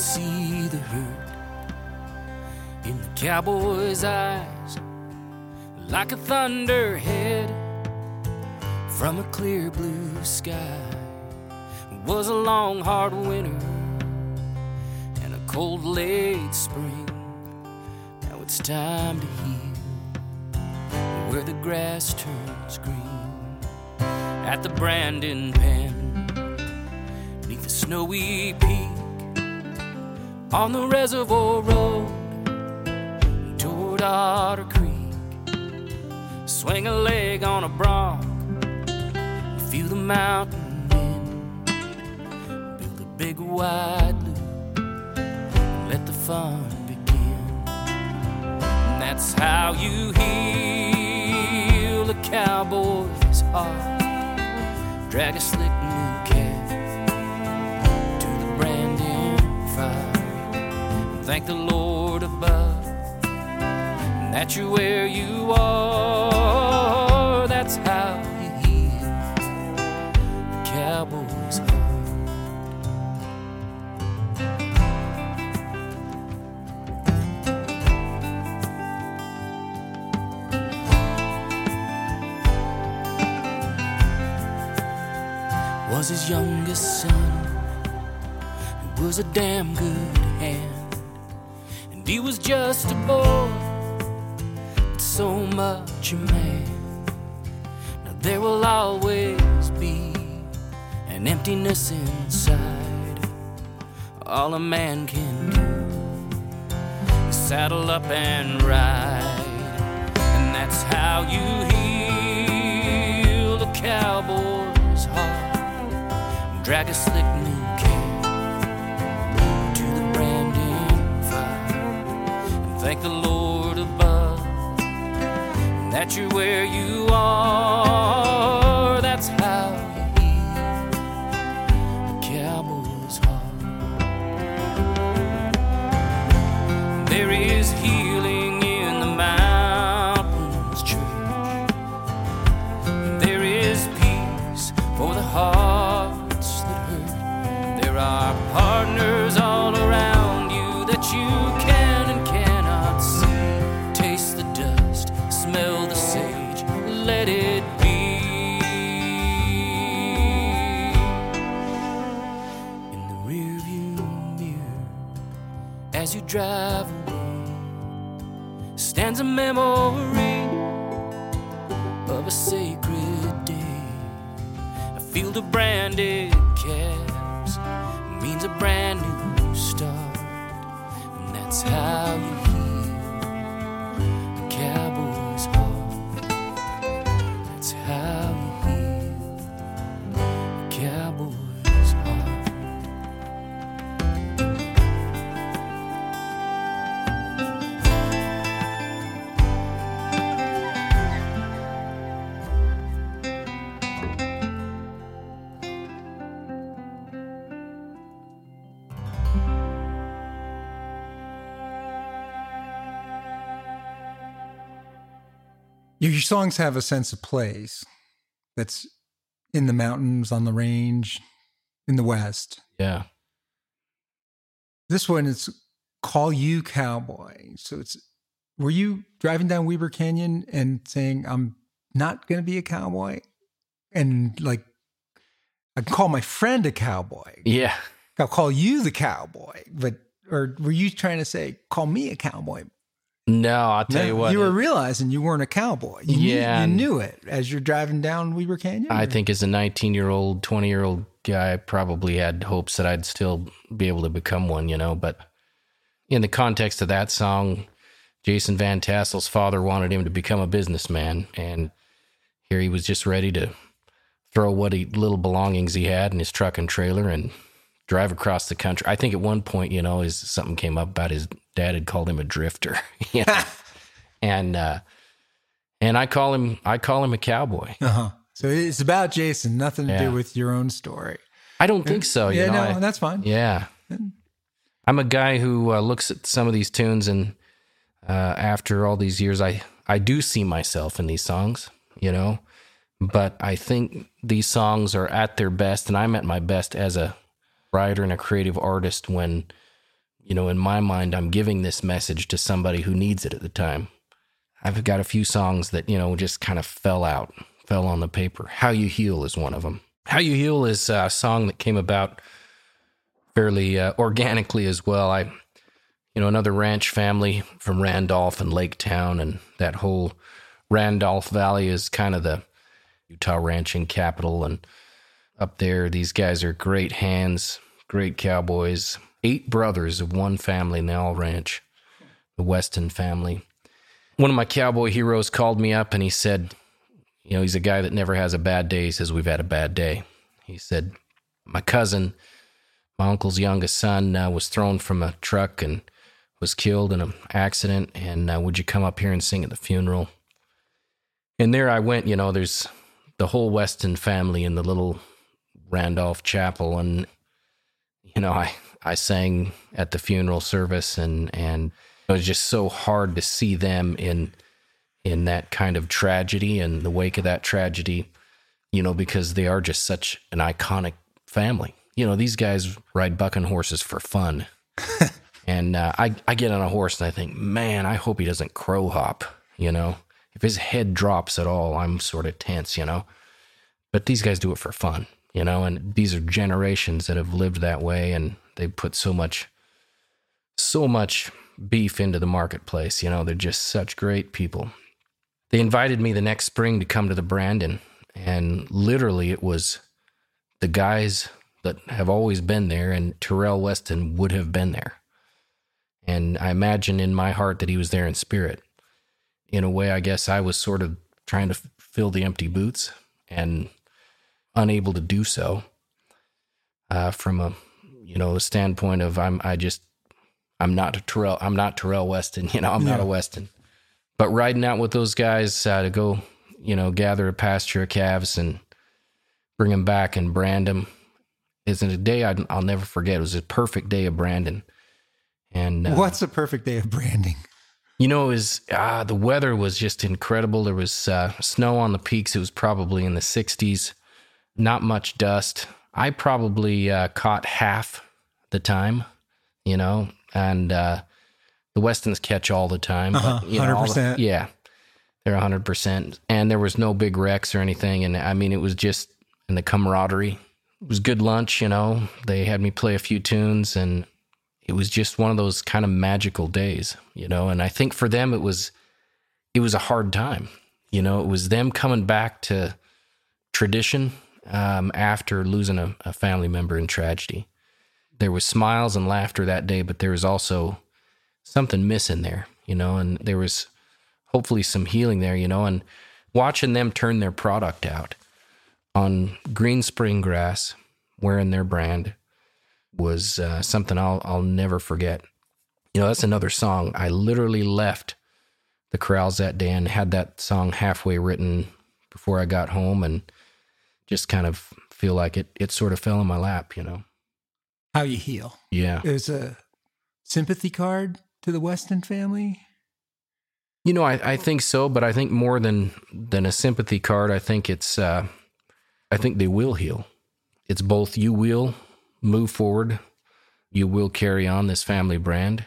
see the hurt in the cowboy's eyes, like a thunderhead from a clear blue sky. It was a long, hard winter and a cold, late spring. Now it's time to heal where the grass turns green at the Brandon Pen neath the snowy peak on the reservoir road toward Otter Creek. Swing a leg on a bronc, feel the mountain wind, build a big wide loop, let the fun begin. And that's how you heal a cowboy's heart. Drag a slick Thank the Lord above that you're where you are. That's how you heal a cowboy's heart. Was his youngest son who was a damn good hand, and he was just a boy but so much a man. Now there will always be an emptiness inside. All a man can do is saddle up and ride, and that's how you heal a cowboy's heart. Drag a slick new thank the Lord above that you're where you are. Of a sacred day. A field of branded calves means a brand new start, and that's how you Your, your songs have a sense of place that's in the mountains, on the range, in the West. Yeah. This one is Call You Cowboy. So it's were you driving down Weber Canyon and saying, I'm not going to be a cowboy? And like, I can call my friend a cowboy. Yeah. I'll call you the cowboy. But, or were you trying to say, call me a cowboy? No, I'll tell you what. You were realizing you weren't a cowboy. You Yeah, Knew, you knew it as you're driving down Weber Canyon? I or- think as a 19 year old, 20 year old guy, I probably had hopes that I'd still be able to become one, you know. But in the context of that song, Jason Van Tassel's father wanted him to become a businessman. And here he was just ready to throw what he, little belongings he had in his truck and trailer and drive across the country. I think at one point, you know, his, something came up about his dad had called him a drifter. you know? and, uh, and I call him, I call him a cowboy. Uh-huh. So it's about Jason, nothing to Yeah. do with your own story. I don't think so. You yeah, know, no, I- that's fine. yeah. I'm a guy who uh, looks at some of these tunes, and uh, after all these years, I I do see myself in these songs. You know, but I think these songs are at their best, and I'm at my best as a writer and a creative artist when, you know, in my mind, I'm giving this message to somebody who needs it at the time. I've got a few songs that you know just kind of fell out, fell on the paper. "How You Heal" is one of them. "How You Heal" is a song that came about fairly uh, organically as well. I, you know, another ranch family from Randolph and Laketown, and that whole Randolph Valley is kind of the Utah ranching capital. And up there, these guys are great hands, great cowboys. Eight brothers of one family, all ranch. The Weston family. One of my cowboy heroes called me up and he said, you know, he's a guy that never has a bad day. He says, We've had a bad day. He said, My cousin, my uncle's youngest son uh, was thrown from a truck and was killed in an accident. And uh, would you come up here and sing at the funeral? And there I went. You know, there's the whole Weston family in the little Randolph chapel, and you know, I I sang at the funeral service, and and it was just so hard to see them in in that kind of tragedy and the wake of that tragedy. You know, because they are just such an iconic family you know, these guys ride bucking horses for fun. and uh, I, I get on a horse and I think, man, I hope he doesn't crow hop, you know? If his head drops at all, I'm sort of tense, you know? But these guys do it for fun, you know? And these are generations that have lived that way and they put so much, so much beef into the marketplace, you know? They're just such great people. They invited me the next spring to come to the Brandon, and literally it was the guys that have always been there, and Terrell Weston would have been there. And I imagine in my heart that he was there in spirit. In a way, I guess I was sort of trying to fill the empty boots and unable to do so. Uh, from a, you know, the standpoint of I'm, I just, I'm not Terrell, I'm not Terrell Weston, you know, I'm not a Weston. But riding out with those guys uh, to go, you know, gather a pasture of calves and bring them back and brand them is a day I'd, I'll never forget. It was a perfect day of branding. And uh, What's a perfect day of branding? you know, it was ah, the weather was just incredible. There was uh, snow on the peaks. It was probably in the 60s. Not much dust. I probably uh, caught half the time, you know, and uh, the Westons catch all the time. Uh-huh, you know, all the- yeah, they're 100%. And there was no big wrecks or anything. And I mean, it was just in the camaraderie. It was good lunch, you know. They had me play a few tunes and it was just one of those kind of magical days, you know. And I think for them it was it was a hard time. You know, it was them coming back to tradition um, after losing a, a family member in tragedy. There was smiles and laughter that day, but there was also something missing there, you know, and there was hopefully some healing there, you know, and watching them turn their product out on green spring grass, wearing their brand, was uh, something I'll I'll never forget. You know, that's another song. I literally left the corrals that day and had that song halfway written before I got home, and just kind of feel like it it sort of fell in my lap. You know, How you heal. yeah. There's a sympathy card to the Weston family. You know, I, I think so, but I think more than than a sympathy card, I think it's uh, I think they will heal. It's both you will move forward, you will carry on this family brand,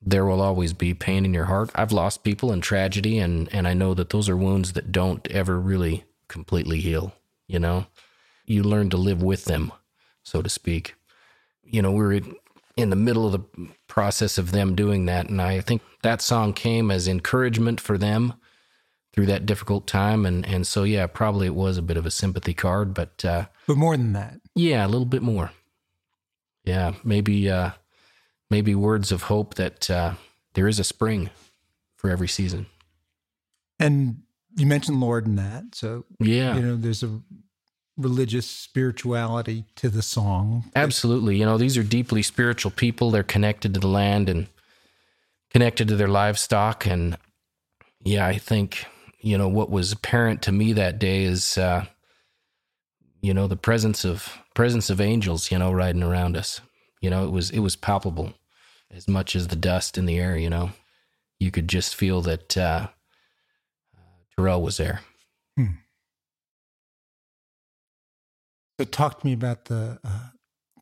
there will always be pain in your heart. I've lost people in tragedy, and and I know that those are wounds that don't ever really completely heal. You know, you learn to live with them, so to speak. You know, we're in the middle of the process of them doing that, and I think that song came as encouragement for them through that difficult time, and and so yeah, probably it was a bit of a sympathy card, but uh, But more than that. yeah, a little bit more. Yeah, maybe uh, maybe words of hope that uh, there is a spring for every season. And you mentioned Lord in that. So, Yeah, you know, there's a religious spirituality to the song. absolutely. You know, these are deeply spiritual people. They're connected to the land and connected to their livestock. And yeah, I think you know what was apparent to me that day is uh, you know the presence of presence of angels. You know, riding around us. You know, it was it was palpable as much as the dust in the air. You know, you could just feel that uh, Terrell was there. So, talk to me about the uh,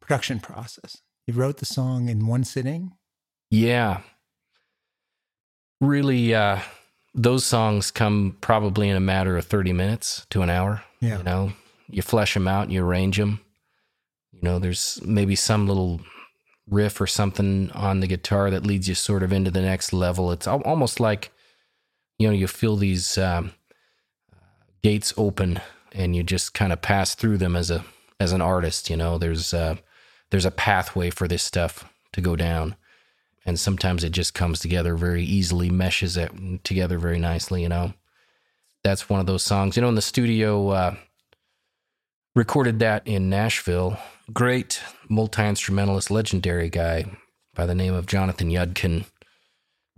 production process. You wrote the song in one sitting. Yeah. Really, uh, those songs come probably in a matter of 30 minutes to an hour. Yeah. You know, you flesh them out, you arrange them. You know, there's maybe some little riff or something on the guitar that leads you sort of into the next level. It's almost like, you know, you feel these um, gates open and you just kind of pass through them as a as an artist. You know, there's uh, there's a pathway for this stuff to go down and sometimes it just comes together very easily, meshes it together very nicely. You know, that's one of those songs. You know, in the studio, uh, recorded that in Nashville. Great multi instrumentalist, legendary guy by the name of Jonathan Yudkin.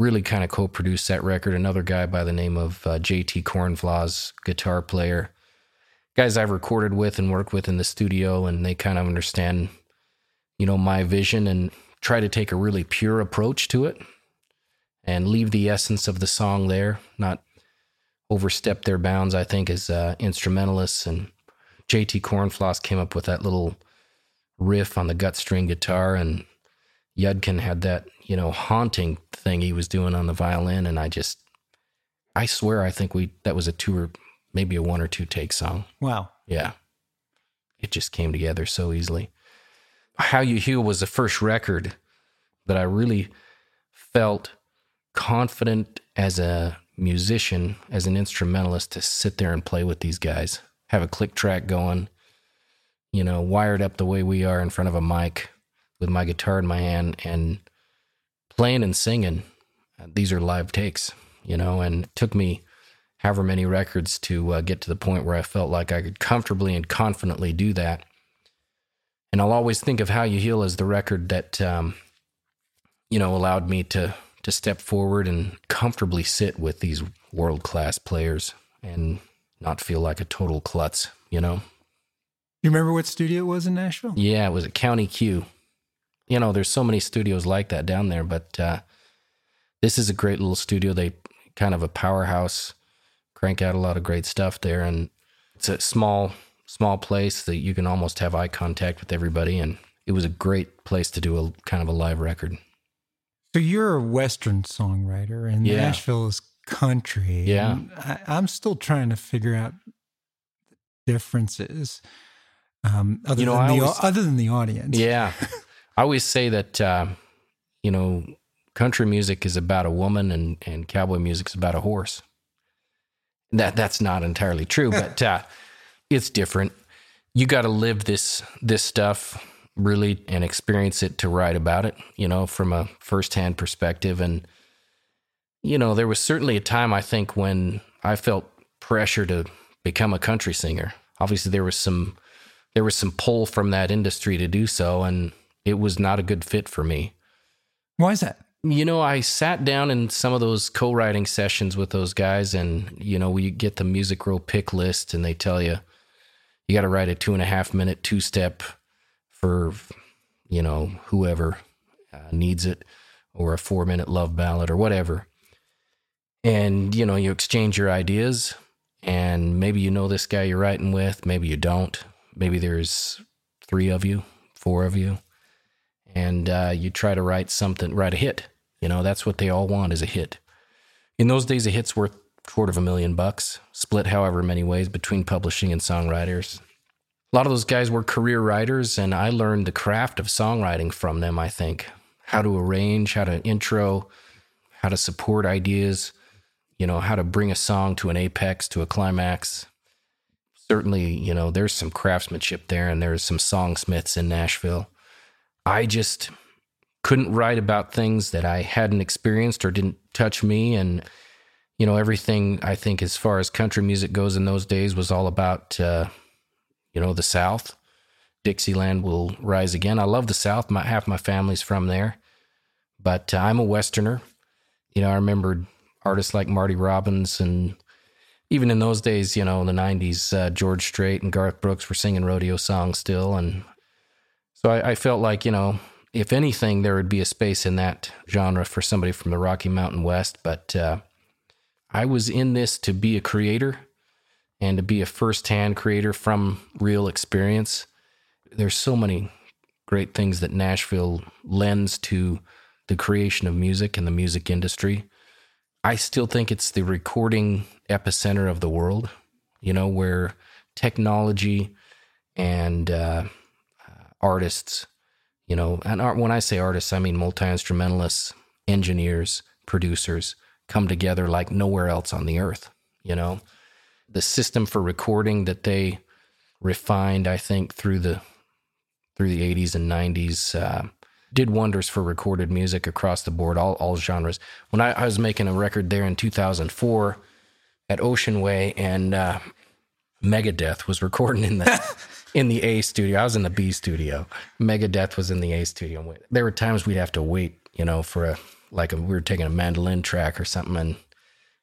Really kind of co produced that record. Another guy by the name of uh, JT Corenflos, guitar player. Guys I've recorded with and worked with in the studio, and they kind of understand, you know, my vision and try to take a really pure approach to it and leave the essence of the song there, not overstep their bounds, I think, as uh, instrumentalists. And JT Corenflos came up with that little riff on the gut string guitar, and Yudkin had that, you know, haunting thing he was doing on the violin. And I just, I swear, I think we, that was a two or maybe a one or two take song. Wow. Yeah. It just came together so easily. How You Heal was the first record that I really felt confident as a musician, as an instrumentalist, to sit there and play with these guys, have a click track going, you know, wired up the way we are in front of a mic with my guitar in my hand and playing and singing. These are live takes, you know, and it took me however many records to uh, get to the point where I felt like I could comfortably and confidently do that. And I'll always think of How You Heal as the record that, um, you know, allowed me to to step forward and comfortably sit with these world class players and not feel like a total klutz, you know. You remember what studio it was in Nashville? Yeah, it was at County Q. You know, there's so many studios like that down there, but uh, this is a great little studio. They kind of a powerhouse, crank out a lot of great stuff there, and it's a small, small place that you can almost have eye contact with everybody, and it was a great place to do a kind of a live record. So you're a Western songwriter, and Yeah. Nashville is country. Yeah. I, I'm still trying to figure out the differences. Um, other You know, than I the always- other than the audience. Yeah. I always say that, uh, you know, country music is about a woman and, and cowboy music is about a horse. That That's not entirely true, but uh, it's different. You got to live this this stuff really and experience it to write about it, you know, from a firsthand perspective. And, you know, there was certainly a time I think when I felt pressure to become a country singer. Obviously, there was some there was some pull from that industry to do so, and it was not a good fit for me. Why is that? You know, I sat down in some of those co-writing sessions with those guys, and you know, we get the music row pick list, and they tell you you got to write a two and a half minute two step for you know whoever uh, needs it, or a four minute love ballad or whatever. And you know, you exchange your ideas, and maybe you know this guy you're writing with, maybe you don't. Maybe there's three of you, four of you, and uh, you try to write something, write a hit You know, that's what they all want is a hit. In those days, a hit's worth quarter of a million bucks, split however many ways between publishing and songwriters. A lot of those guys were career writers, and I learned the craft of songwriting from them, I think. How to arrange, how to intro, how to support ideas, you know, how to bring a song to an apex, to a climax. Certainly, you know, there's some craftsmanship there, and there's some songsmiths in Nashville. I just couldn't write about things that I hadn't experienced or didn't touch me. And, you know, everything I think as far as country music goes in those days was all about, uh, you know, the South. Dixieland will rise again. I love the South. My, half my family's from there, but uh, I'm a Westerner. You know, I remember artists like Marty Robbins and even in those days, you know, in the 90s, uh, George Strait and Garth Brooks were singing rodeo songs still. And so I, I felt like, you know, if anything, there would be a space in that genre for somebody from the Rocky Mountain West. But uh, I was in this to be a creator and to be a firsthand creator from real experience. There's so many great things that Nashville lends to the creation of music and the music industry. I still think it's the recording epicenter of the world, you know, where technology and uh, artists you know, and when I say artists, I mean multi instrumentalists, engineers, producers come together like nowhere else on the earth. You know, the system for recording that they refined, I think, through the through the 80s and 90s, uh, did wonders for recorded music across the board, all all genres. When I, I was making a record there in 2004 at Ocean Way, and uh, Megadeth was recording in the in the A studio. I was in the B studio. Megadeth was in the A studio. There were times we'd have to wait, you know, for a like a, we were taking a mandolin track or something, and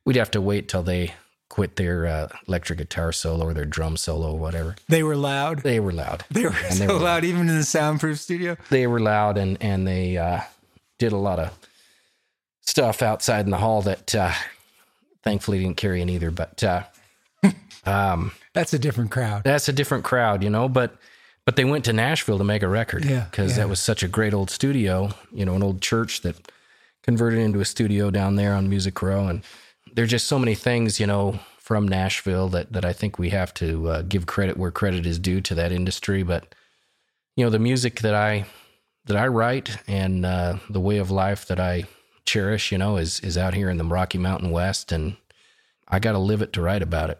we'd have to wait till they quit their uh, electric guitar solo or their drum solo or whatever. They were loud. They were loud. They were and so they were loud, even in the soundproof studio. They were loud, and and they uh, did a lot of stuff outside in the hall that uh, thankfully didn't carry in either. But uh, um, that's a different crowd. That's a different crowd, you know. But but they went to Nashville to make a record, yeah, because yeah. that was such a great old studio, you know, an old church that converted into a studio down there on Music Row, and there's just so many things, you know, from Nashville that that I think we have to uh, give credit where credit is due to that industry. But you know, the music that I that I write and uh, the way of life that I cherish, you know, is is out here in the Rocky Mountain West, and I got to live it to write about it.